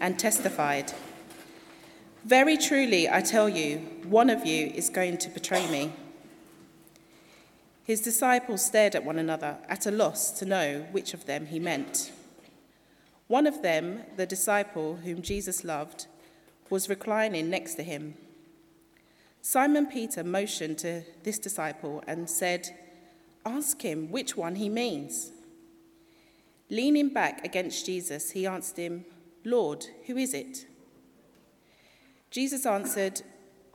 and testified, Very truly, I tell you, one of you is going to betray me. His disciples stared at one another, at a loss to know which of them he meant. One of them, the disciple whom Jesus loved, was reclining next to him. Simon Peter motioned to this disciple and said, Ask him which one he means. Leaning back against Jesus, he answered him, Lord, who is it? Jesus answered,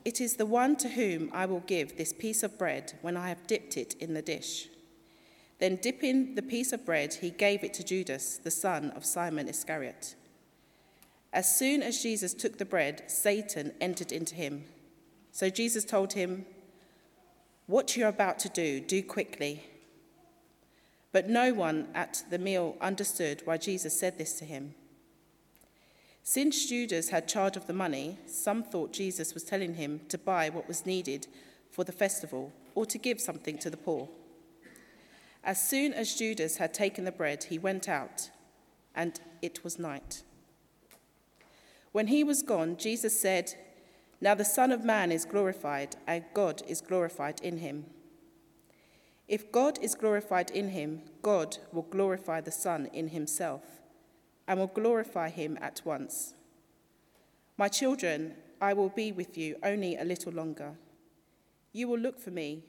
It is the one to whom I will give this piece of bread when I have dipped it in the dish. Then, dipping the piece of bread, he gave it to Judas, the son of Simon Iscariot. As soon as Jesus took the bread, Satan entered into him. So Jesus told him, What you're about to do, do quickly. But no one at the meal understood why Jesus said this to him. Since Judas had charge of the money, some thought Jesus was telling him to buy what was needed for the festival or to give something to the poor. As soon as Judas had taken the bread, he went out, and it was night. When he was gone, Jesus said, Now the Son of Man is glorified, and God is glorified in him. If God is glorified in him, God will glorify the Son in himself and will glorify him at once. My children, I will be with you only a little longer. You will look for me,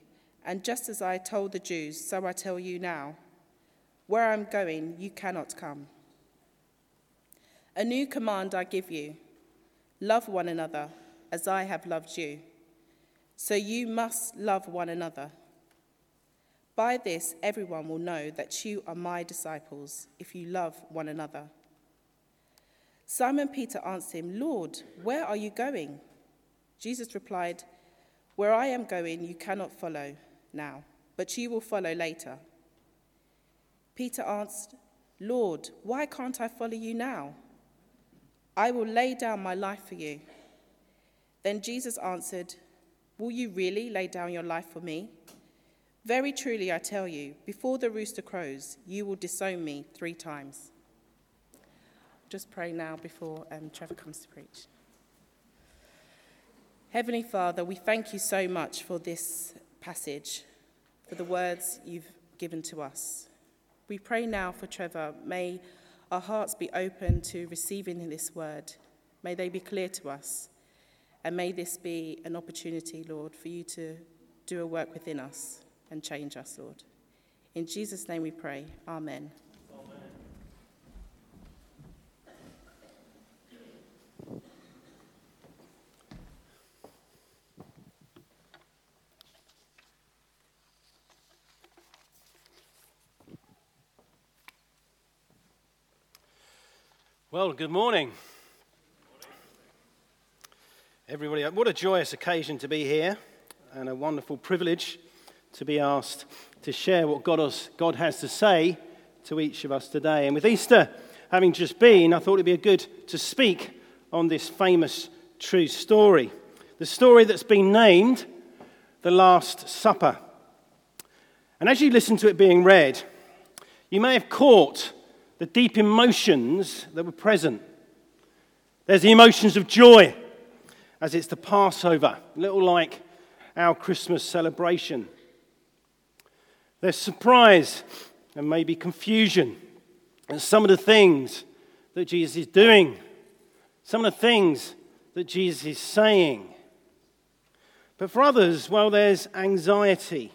and just as I told the Jews, so I tell you now where I'm going, you cannot come. A new command I give you love one another as I have loved you. So you must love one another. By this, everyone will know that you are my disciples if you love one another. Simon Peter answered him, Lord, where are you going? Jesus replied, Where I am going, you cannot follow now, but you will follow later. Peter answered, Lord, why can't I follow you now? I will lay down my life for you. Then Jesus answered, Will you really lay down your life for me? Very truly, I tell you, before the rooster crows, you will disown me three times just pray now before um, Trevor comes to preach. Heavenly Father, we thank you so much for this passage, for the words you've given to us. We pray now for Trevor. May our hearts be open to receiving this word. May they be clear to us. And may this be an opportunity, Lord, for you to do a work within us and change us, Lord. In Jesus' name we pray. Amen. Well, good morning. Everybody, what a joyous occasion to be here and a wonderful privilege to be asked to share what God has, God has to say to each of us today. And with Easter having just been, I thought it'd be good to speak on this famous true story. The story that's been named The Last Supper. And as you listen to it being read, you may have caught the deep emotions that were present. There's the emotions of joy, as it's the Passover, a little like our Christmas celebration. There's surprise and maybe confusion at some of the things that Jesus is doing, some of the things that Jesus is saying. But for others, well, there's anxiety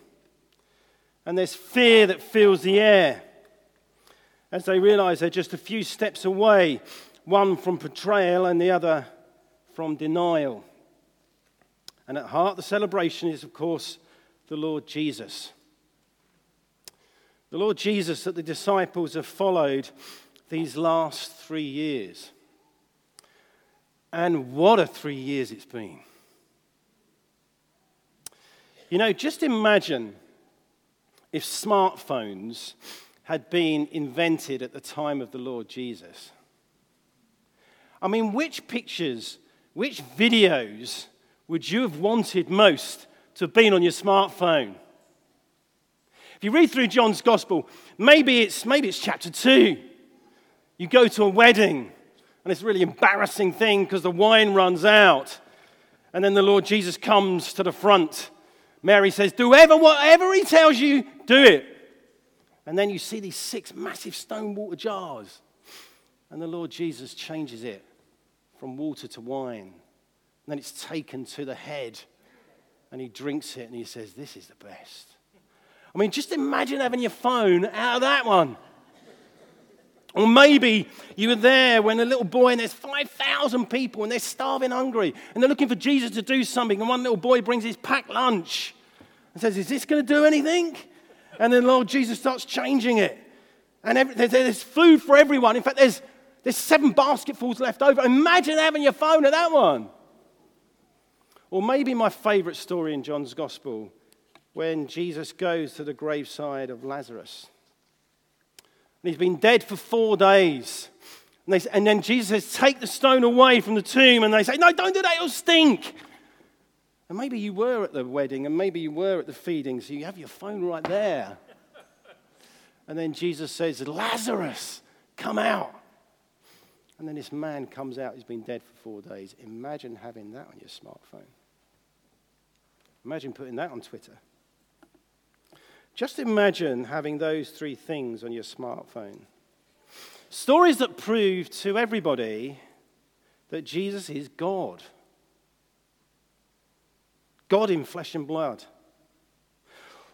and there's fear that fills the air as they realize they're just a few steps away, one from betrayal and the other from denial. And at heart, the celebration is, of course, the Lord Jesus. The Lord Jesus that the disciples have followed these last three years. And what a three years it's been. You know, just imagine if smartphones had been invented at the time of the Lord Jesus. I mean, which pictures, which videos would you have wanted most to have been on your smartphone? If you read through John's gospel, maybe it's, maybe it's chapter 2. You go to a wedding And it's a really embarrassing thing because the wine runs out. And then the Lord Jesus comes to the front. Mary says, Do whatever, whatever he tells you, do it. And then you see these six massive stone water jars. And the Lord Jesus changes it from water to wine. And then it's taken to the head. And he drinks it and he says, This is the best. I mean, just imagine having your phone out of that one. Or maybe you were there when a little boy and there's 5,000 people and they're starving hungry and they're looking for Jesus to do something. And one little boy brings his packed lunch and says, Is this going to do anything? And then Lord Jesus starts changing it. And every, there's, there's, food for everyone. In fact, there's, there's seven basketfuls left over. Imagine having your phone at that one. Or maybe my favorite story in John's Gospel when Jesus goes to the graveside of Lazarus. And he's been dead for four days. And, they, and, then Jesus says, Take the stone away from the tomb. And they say, No, don't do that, it'll stink. And maybe you were at the wedding, and maybe you were at the feeding, so you have your phone right there. and then Jesus says, Lazarus, come out. And then this man comes out, he's been dead for four days. Imagine having that on your smartphone. Imagine putting that on Twitter. Just imagine having those three things on your smartphone. Stories that prove to everybody that Jesus is God. God in flesh and blood.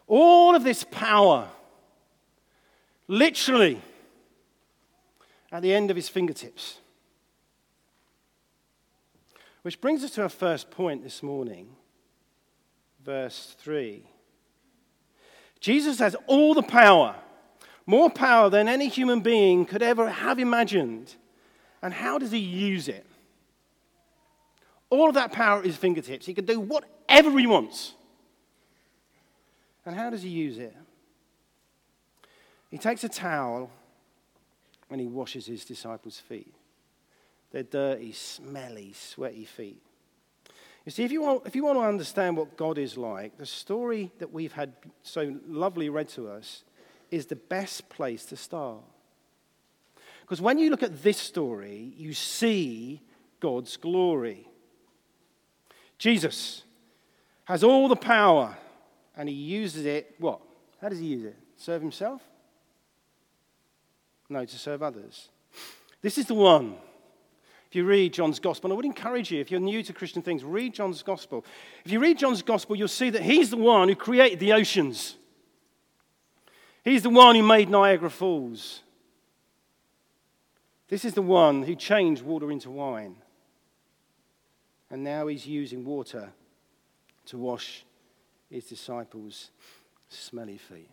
All of this power, literally, at the end of his fingertips. Which brings us to our first point this morning, verse 3. Jesus has all the power, more power than any human being could ever have imagined. And how does he use it? All of that power at his fingertips. He can do whatever he wants. And how does he use it? He takes a towel and he washes his disciples' feet. Their dirty, smelly, sweaty feet. You see, if you, want, if you want to understand what God is like, the story that we've had so lovely read to us is the best place to start. Because when you look at this story, you see God's glory. Jesus has all the power and he uses it, what? How does he use it? Serve himself? No, to serve others. This is the one if you read John's Gospel, I would encourage you, if you're new to Christian things, read John's Gospel. If you read John's Gospel, you'll see that he's the one who created the oceans. He's the one who made Niagara Falls. This is the one who changed water into wine. And now he's using water to wash his disciples' smelly feet.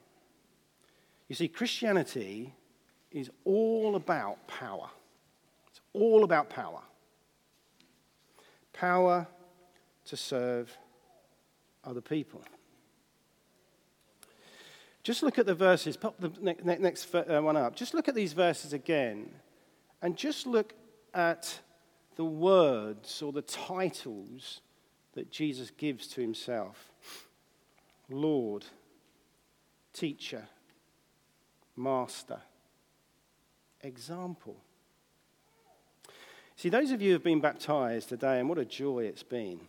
You see, Christianity is all about power It's all about power power to serve other people. Just look at the verses. Pop the next uh, one up. Just look at these verses again. And just look at the words or the titles that Jesus gives to himself Lord, Teacher, Master, Example. See, those of you who have been baptized today, and what a joy it's been.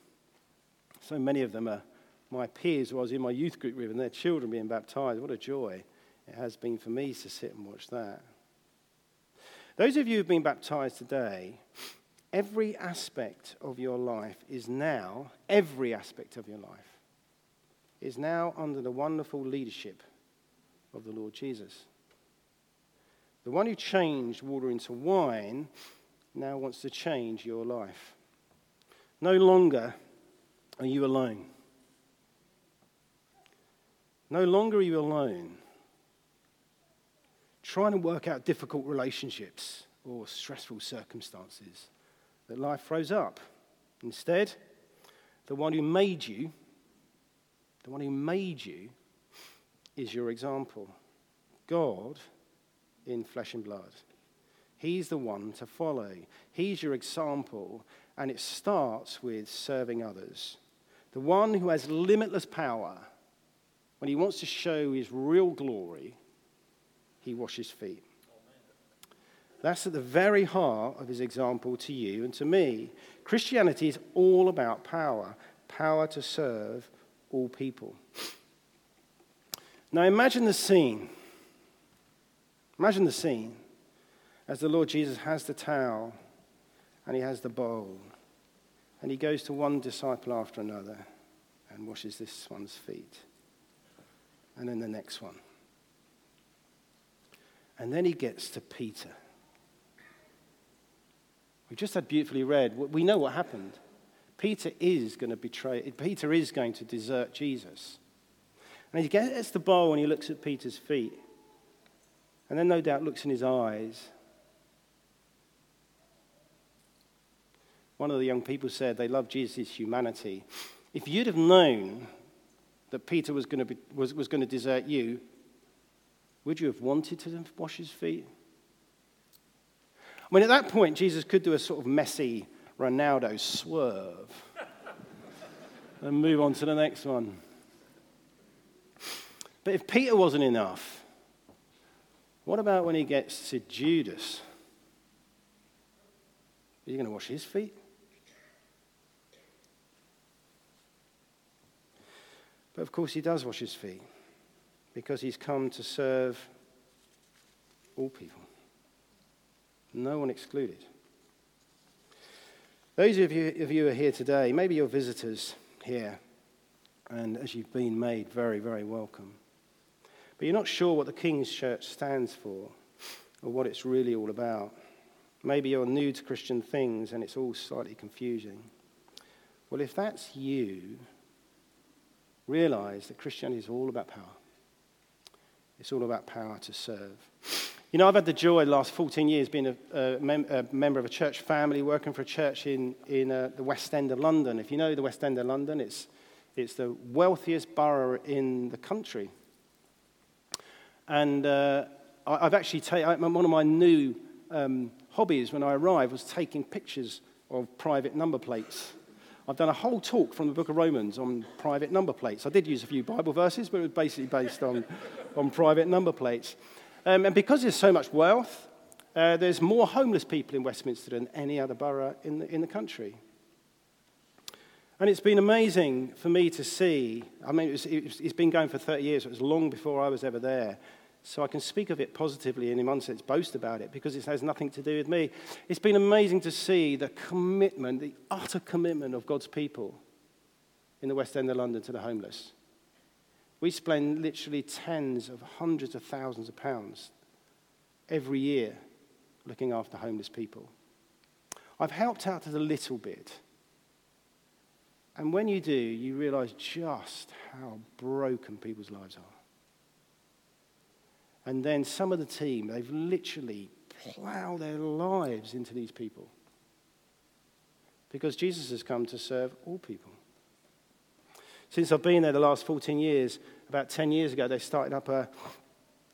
So many of them are my peers who I was in my youth group with, and their children being baptized. What a joy it has been for me to sit and watch that. Those of you who've been baptized today, every aspect of your life is now, every aspect of your life, is now under the wonderful leadership of the Lord Jesus. The one who changed water into wine now wants to change your life. No longer are you alone. No longer are you alone trying to work out difficult relationships or stressful circumstances that life throws up. Instead, the one who made you, the one who made you, is your example. God in flesh and blood. He's the one to follow. He's your example, and it starts with serving others. The one who has limitless power, when he wants to show his real glory, he washes feet. That's at the very heart of his example to you and to me. Christianity is all about power power to serve all people. Now imagine the scene. Imagine the scene as the Lord Jesus has the towel and he has the bowl and he goes to one disciple after another and washes this one's feet and then the next one. And then he gets to Peter. We just had beautifully read. We know what happened. Peter is going to betray, Peter is going to desert Jesus. And he gets the bowl and he looks at Peter's feet. And then, no doubt, looks in his eyes. One of the young people said they love Jesus' humanity. If you'd have known that Peter was going to, be, was, was going to desert you, would you have wanted to wash his feet? Mean, at that point, Jesus could do a sort of Messi Ronaldo swerve and move on to the next one. But if Peter wasn't enough, what about when he gets to Judas? Is he going to wash his feet? But of course, he does wash his feet because he's come to serve all people, no one excluded. Those of you, of you who are here today, maybe you're visitors here, and as you've been made very, very welcome. But you're not sure what the King's Church stands for or what it's really all about. Maybe you're new to Christian things and it's all slightly confusing. Well, if that's you, realize that Christianity is all about power. It's all about power to serve. You know, I've had the joy the last 14 years being a, a, mem- a member of a church family, working for a church in, in uh, the West End of London. If you know the West End of London, it's, it's the wealthiest borough in the country. And uh, I, have actually taken one of my new um, hobbies when I arrived was taking pictures of private number plates. I've done a whole talk from the book of Romans on private number plates. I did use a few Bible verses, but it was basically based on, on private number plates. Um, and because there's so much wealth, uh, there's more homeless people in Westminster than any other borough in the, in the country. And it's been amazing for me to see. I mean, it it's been going for 30 years. It was long before I was ever there. So I can speak of it positively and, in one sense, boast about it because it has nothing to do with me. It's been amazing to see the commitment, the utter commitment of God's people in the West End of London to the homeless. We spend literally tens of hundreds of thousands of pounds every year looking after homeless people. I've helped out a little bit. And when you do, you realize just how broken people's lives are. And then some of the team, they've literally plowed their lives into these people. Because Jesus has come to serve all people. Since I've been there the last 14 years, about 10 years ago, they started up a,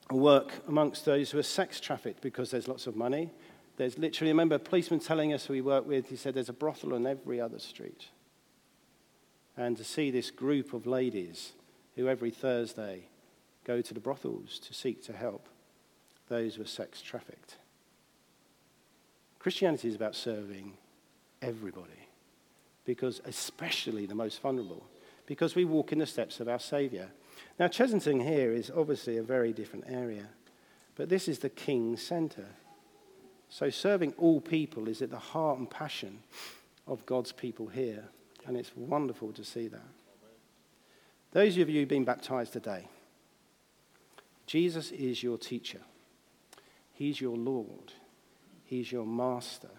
a work amongst those who are sex trafficked because there's lots of money. There's literally, I remember a policeman telling us who we work with, he said there's a brothel on every other street. And to see this group of ladies who every Thursday go to the brothels to seek to help those who are sex trafficked. Christianity is about serving everybody, because especially the most vulnerable, because we walk in the steps of our Saviour. Now, Chessington here is obviously a very different area, but this is the King's Centre. So, serving all people is at the heart and passion of God's people here, and it's wonderful to see that. Those of you who've been baptized today, Jesus is your teacher. He's your Lord. He's your master.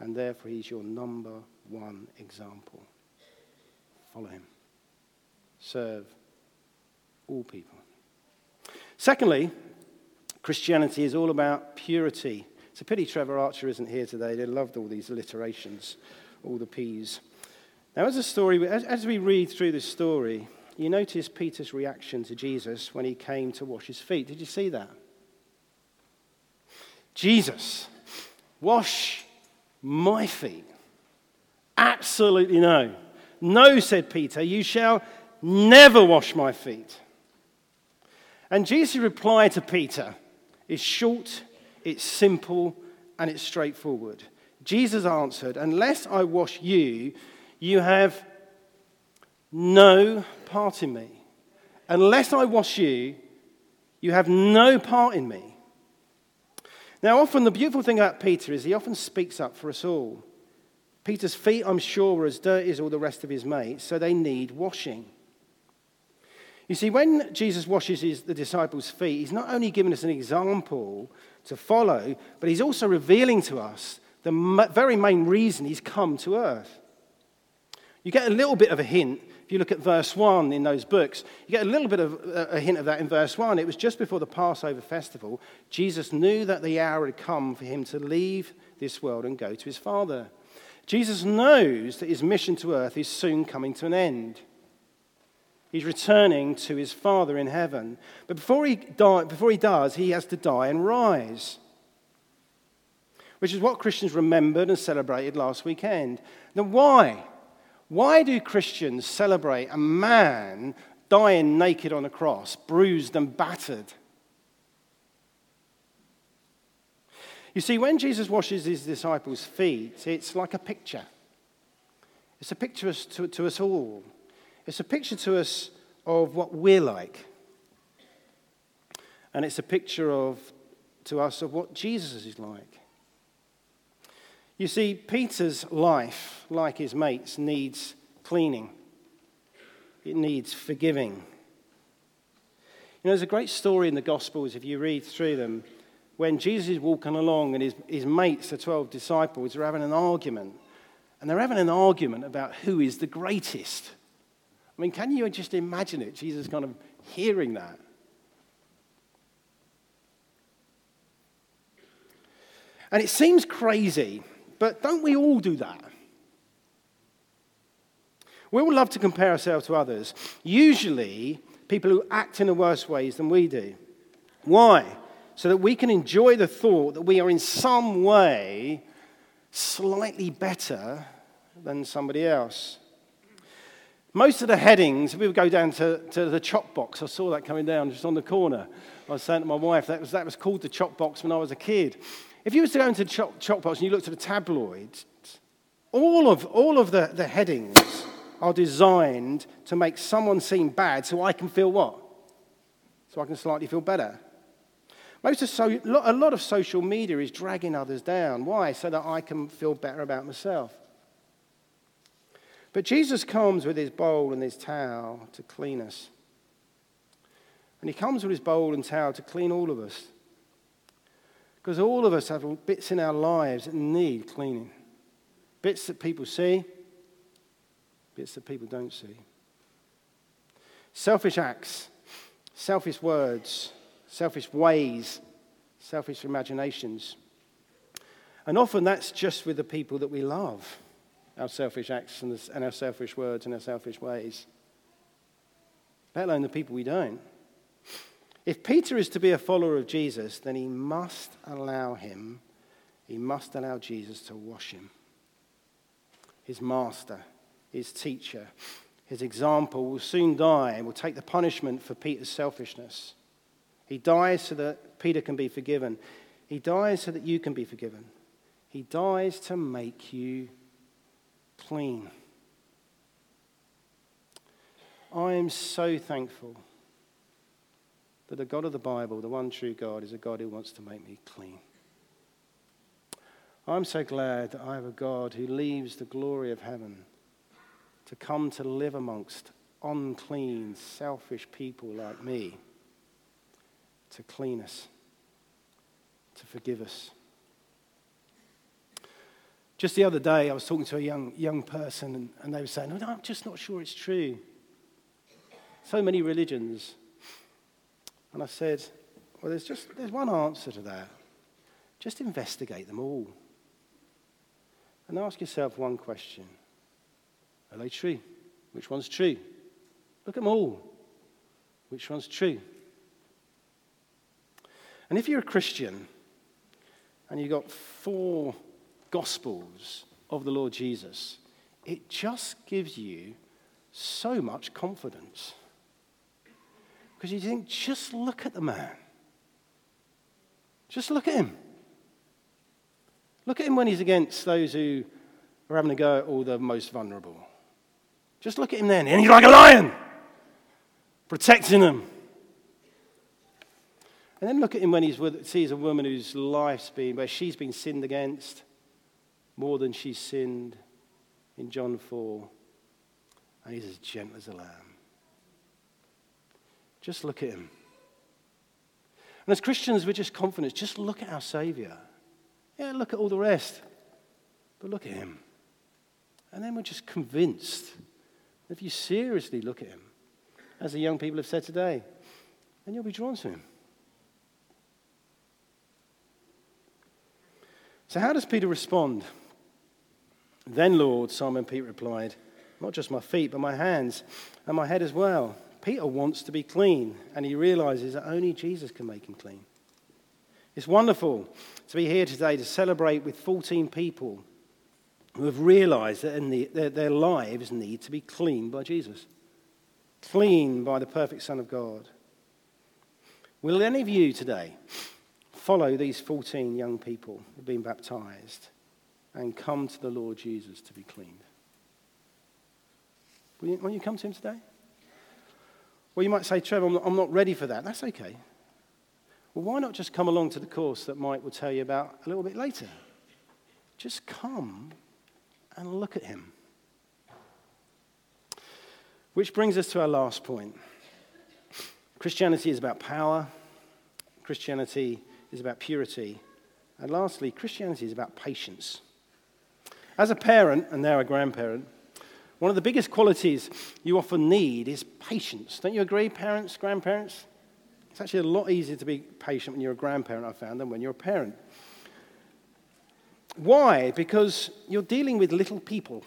And therefore, he's your number one example. Follow him. Serve all people. Secondly, Christianity is all about purity. It's a pity Trevor Archer isn't here today. They loved all these alliterations, all the P's. Now, as a story, as, we read through this story, you notice Peter's reaction to Jesus when he came to wash his feet. Did you see that? Jesus, wash my feet. Absolutely no. No, said Peter, you shall never wash my feet. And Jesus' reply to Peter is short, it's simple, and it's straightforward. Jesus answered, Unless I wash you, you have no part in me. Unless I wash you, you have no part in me. Now, often the beautiful thing about Peter is he often speaks up for us all. Peter's feet, I'm sure, were as dirty as all the rest of his mates, so they need washing. You see, when Jesus washes his, the disciples' feet, he's not only giving us an example to follow, but he's also revealing to us the very main reason he's come to earth. You get a little bit of a hint if you look at verse 1 in those books. You get a little bit of a hint of that in verse 1. It was just before the Passover festival. Jesus knew that the hour had come for him to leave this world and go to his Father. Jesus knows that his mission to earth is soon coming to an end. He's returning to his Father in heaven. But before he, die, before he does, he has to die and rise, which is what Christians remembered and celebrated last weekend. Now, why? Why do Christians celebrate a man dying naked on a cross, bruised and battered? You see, when Jesus washes his disciples' feet, it's like a picture. It's a picture to, to us all. It's a picture to us of what we're like. And it's a picture of, to us of what Jesus is like. You see, Peter's life, like his mates, needs cleaning, it needs forgiving. You know, there's a great story in the Gospels, if you read through them, when Jesus is walking along and his, his mates, the 12 disciples, are having an argument. And they're having an argument about who is the greatest. I mean, can you just imagine it? Jesus kind of hearing that. And it seems crazy, but don't we all do that? We all love to compare ourselves to others, usually people who act in the worse ways than we do. Why? So that we can enjoy the thought that we are in some way slightly better than somebody else. Most of the headings, if we would go down to, to the chop box, I saw that coming down just on the corner. I was saying to my wife, that was, that was called the chop box when I was a kid. If you was to go into the chop, chop box and you looked at the tabloids, all of, all of the, the headings are designed to make someone seem bad so I can feel what? So I can slightly feel better. Most of so, a lot of social media is dragging others down. Why? So that I can feel better about myself. But Jesus comes with his bowl and his towel to clean us. And he comes with his bowl and towel to clean all of us. Because all of us have bits in our lives that need cleaning. Bits that people see, bits that people don't see. Selfish acts, selfish words, selfish ways, selfish imaginations. And often that's just with the people that we love our selfish acts and our selfish words and our selfish ways, let alone the people we don't. If Peter is to be a follower of Jesus, then he must allow him, he must allow Jesus to wash him. His master, his teacher, his example will soon die and will take the punishment for Peter's selfishness. He dies so that Peter can be forgiven. He dies so that you can be forgiven. He dies to make you clean. I am so thankful that the God of the Bible, the one true God, is a God who wants to make me clean. I'm so glad that I have a God who leaves the glory of heaven to come to live amongst unclean, selfish people like me, to clean us, to forgive us. Just the other day, I was talking to a young, young person, and, and they were saying, oh, no, I'm just not sure it's true. So many religions. And I said, Well, there's just there's one answer to that. Just investigate them all. And ask yourself one question Are they true? Which one's true? Look at them all. Which one's true? And if you're a Christian and you've got four Gospels of the Lord Jesus, it just gives you so much confidence. Because you think, just look at the man. Just look at him. Look at him when he's against those who are having a go at all the most vulnerable. Just look at him then, and he's like a lion, protecting them. And then look at him when he sees a woman whose life's been, where she's been sinned against more than she's sinned in John 4. And he's as gentle as a lamb. Just look at him. And as Christians, we're just confident. Just look at our Savior. Yeah, look at all the rest. But look at him. And then we're just convinced. If you seriously look at him, as the young people have said today, then you'll be drawn to him. So, how does Peter respond? Then, Lord, Simon Peter replied, Not just my feet, but my hands and my head as well. Peter wants to be clean, and he realizes that only Jesus can make him clean. It's wonderful to be here today to celebrate with 14 people who have realized that the, their, their lives need to be cleaned by Jesus, clean by the perfect Son of God. Will any of you today follow these 14 young people who've been baptized and come to the Lord Jesus to be cleaned? Will you, will you come to him today? Well, you might say, Trevor, I'm not, I'm not ready for that. That's okay. Well, why not just come along to the course that Mike will tell you about a little bit later? Just come and look at him. Which brings us to our last point. Christianity is about power. Christianity is about purity. And lastly, Christianity is about patience. As a parent, and now a grandparent, one of the biggest qualities you often need is patience. Don't you agree, parents, grandparents? It's actually a lot easier to be patient when you're a grandparent, I found, than when you're a parent. Why? Because you're dealing with little people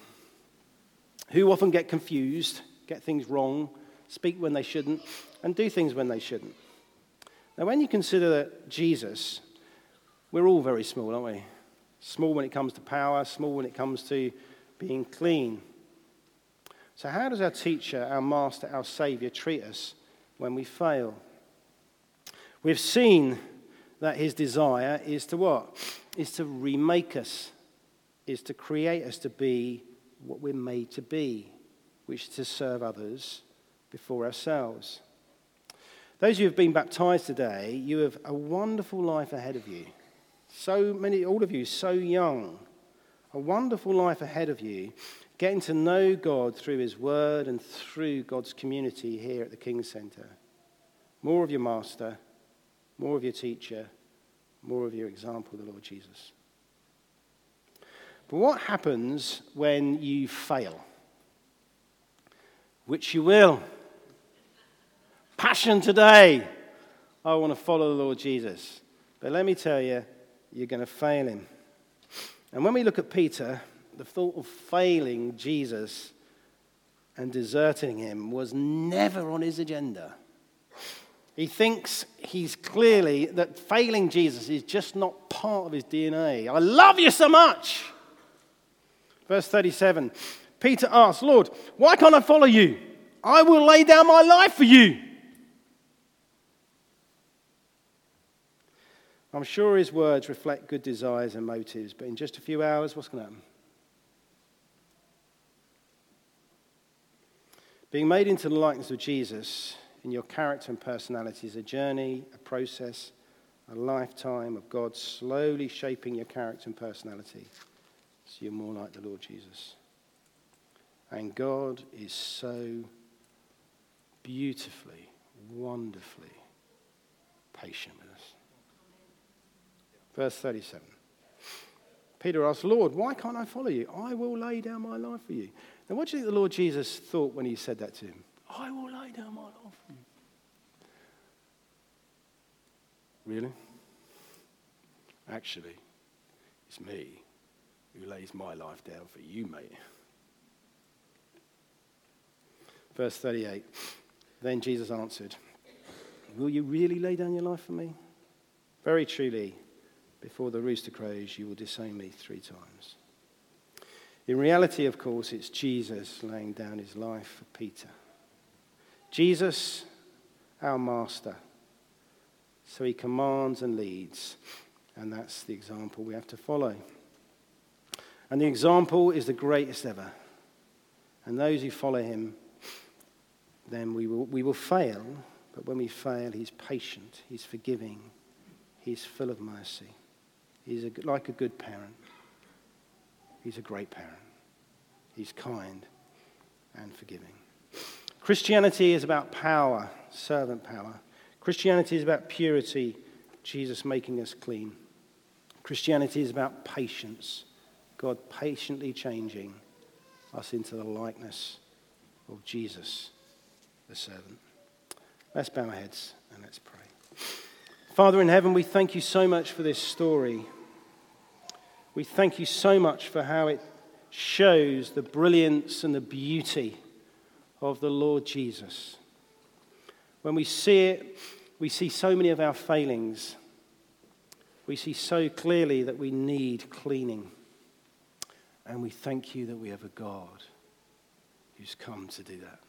who often get confused, get things wrong, speak when they shouldn't, and do things when they shouldn't. Now, when you consider Jesus, we're all very small, aren't we? Small when it comes to power, small when it comes to being clean. So, how does our teacher, our master, our savior treat us when we fail? We've seen that his desire is to what? Is to remake us, is to create us to be what we're made to be, which is to serve others before ourselves. Those of you who have been baptized today, you have a wonderful life ahead of you. So many, all of you, so young. A wonderful life ahead of you, getting to know God through His Word and through God's community here at the King's Centre. More of your Master, more of your teacher, more of your example, the Lord Jesus. But what happens when you fail? Which you will passion today. I want to follow the Lord Jesus. But let me tell you, you're going to fail him. And when we look at Peter, the thought of failing Jesus and deserting him was never on his agenda. He thinks he's clearly that failing Jesus is just not part of his DNA. I love you so much. Verse 37 Peter asks, Lord, why can't I follow you? I will lay down my life for you. I'm sure his words reflect good desires and motives, but in just a few hours, what's going to happen? Being made into the likeness of Jesus in your character and personality is a journey, a process, a lifetime of God slowly shaping your character and personality so you're more like the Lord Jesus. And God is so beautifully, wonderfully patient with. Verse 37. Peter asked, Lord, why can't I follow you? I will lay down my life for you. Now, what do you think the Lord Jesus thought when he said that to him? I will lay down my life for you. Really? Actually, it's me who lays my life down for you, mate. Verse 38. Then Jesus answered, Will you really lay down your life for me? Very truly, before the rooster crows, you will disown me three times. In reality, of course, it's Jesus laying down his life for Peter. Jesus, our master. So he commands and leads, and that's the example we have to follow. And the example is the greatest ever. And those who follow him, then we will, we will fail. But when we fail, he's patient, he's forgiving, he's full of mercy. He's a, like a good parent. He's a great parent. He's kind and forgiving. Christianity is about power, servant power. Christianity is about purity, Jesus making us clean. Christianity is about patience, God patiently changing us into the likeness of Jesus, the servant. Let's bow our heads and let's pray. Father in heaven, we thank you so much for this story. We thank you so much for how it shows the brilliance and the beauty of the Lord Jesus. When we see it, we see so many of our failings. We see so clearly that we need cleaning. And we thank you that we have a God who's come to do that.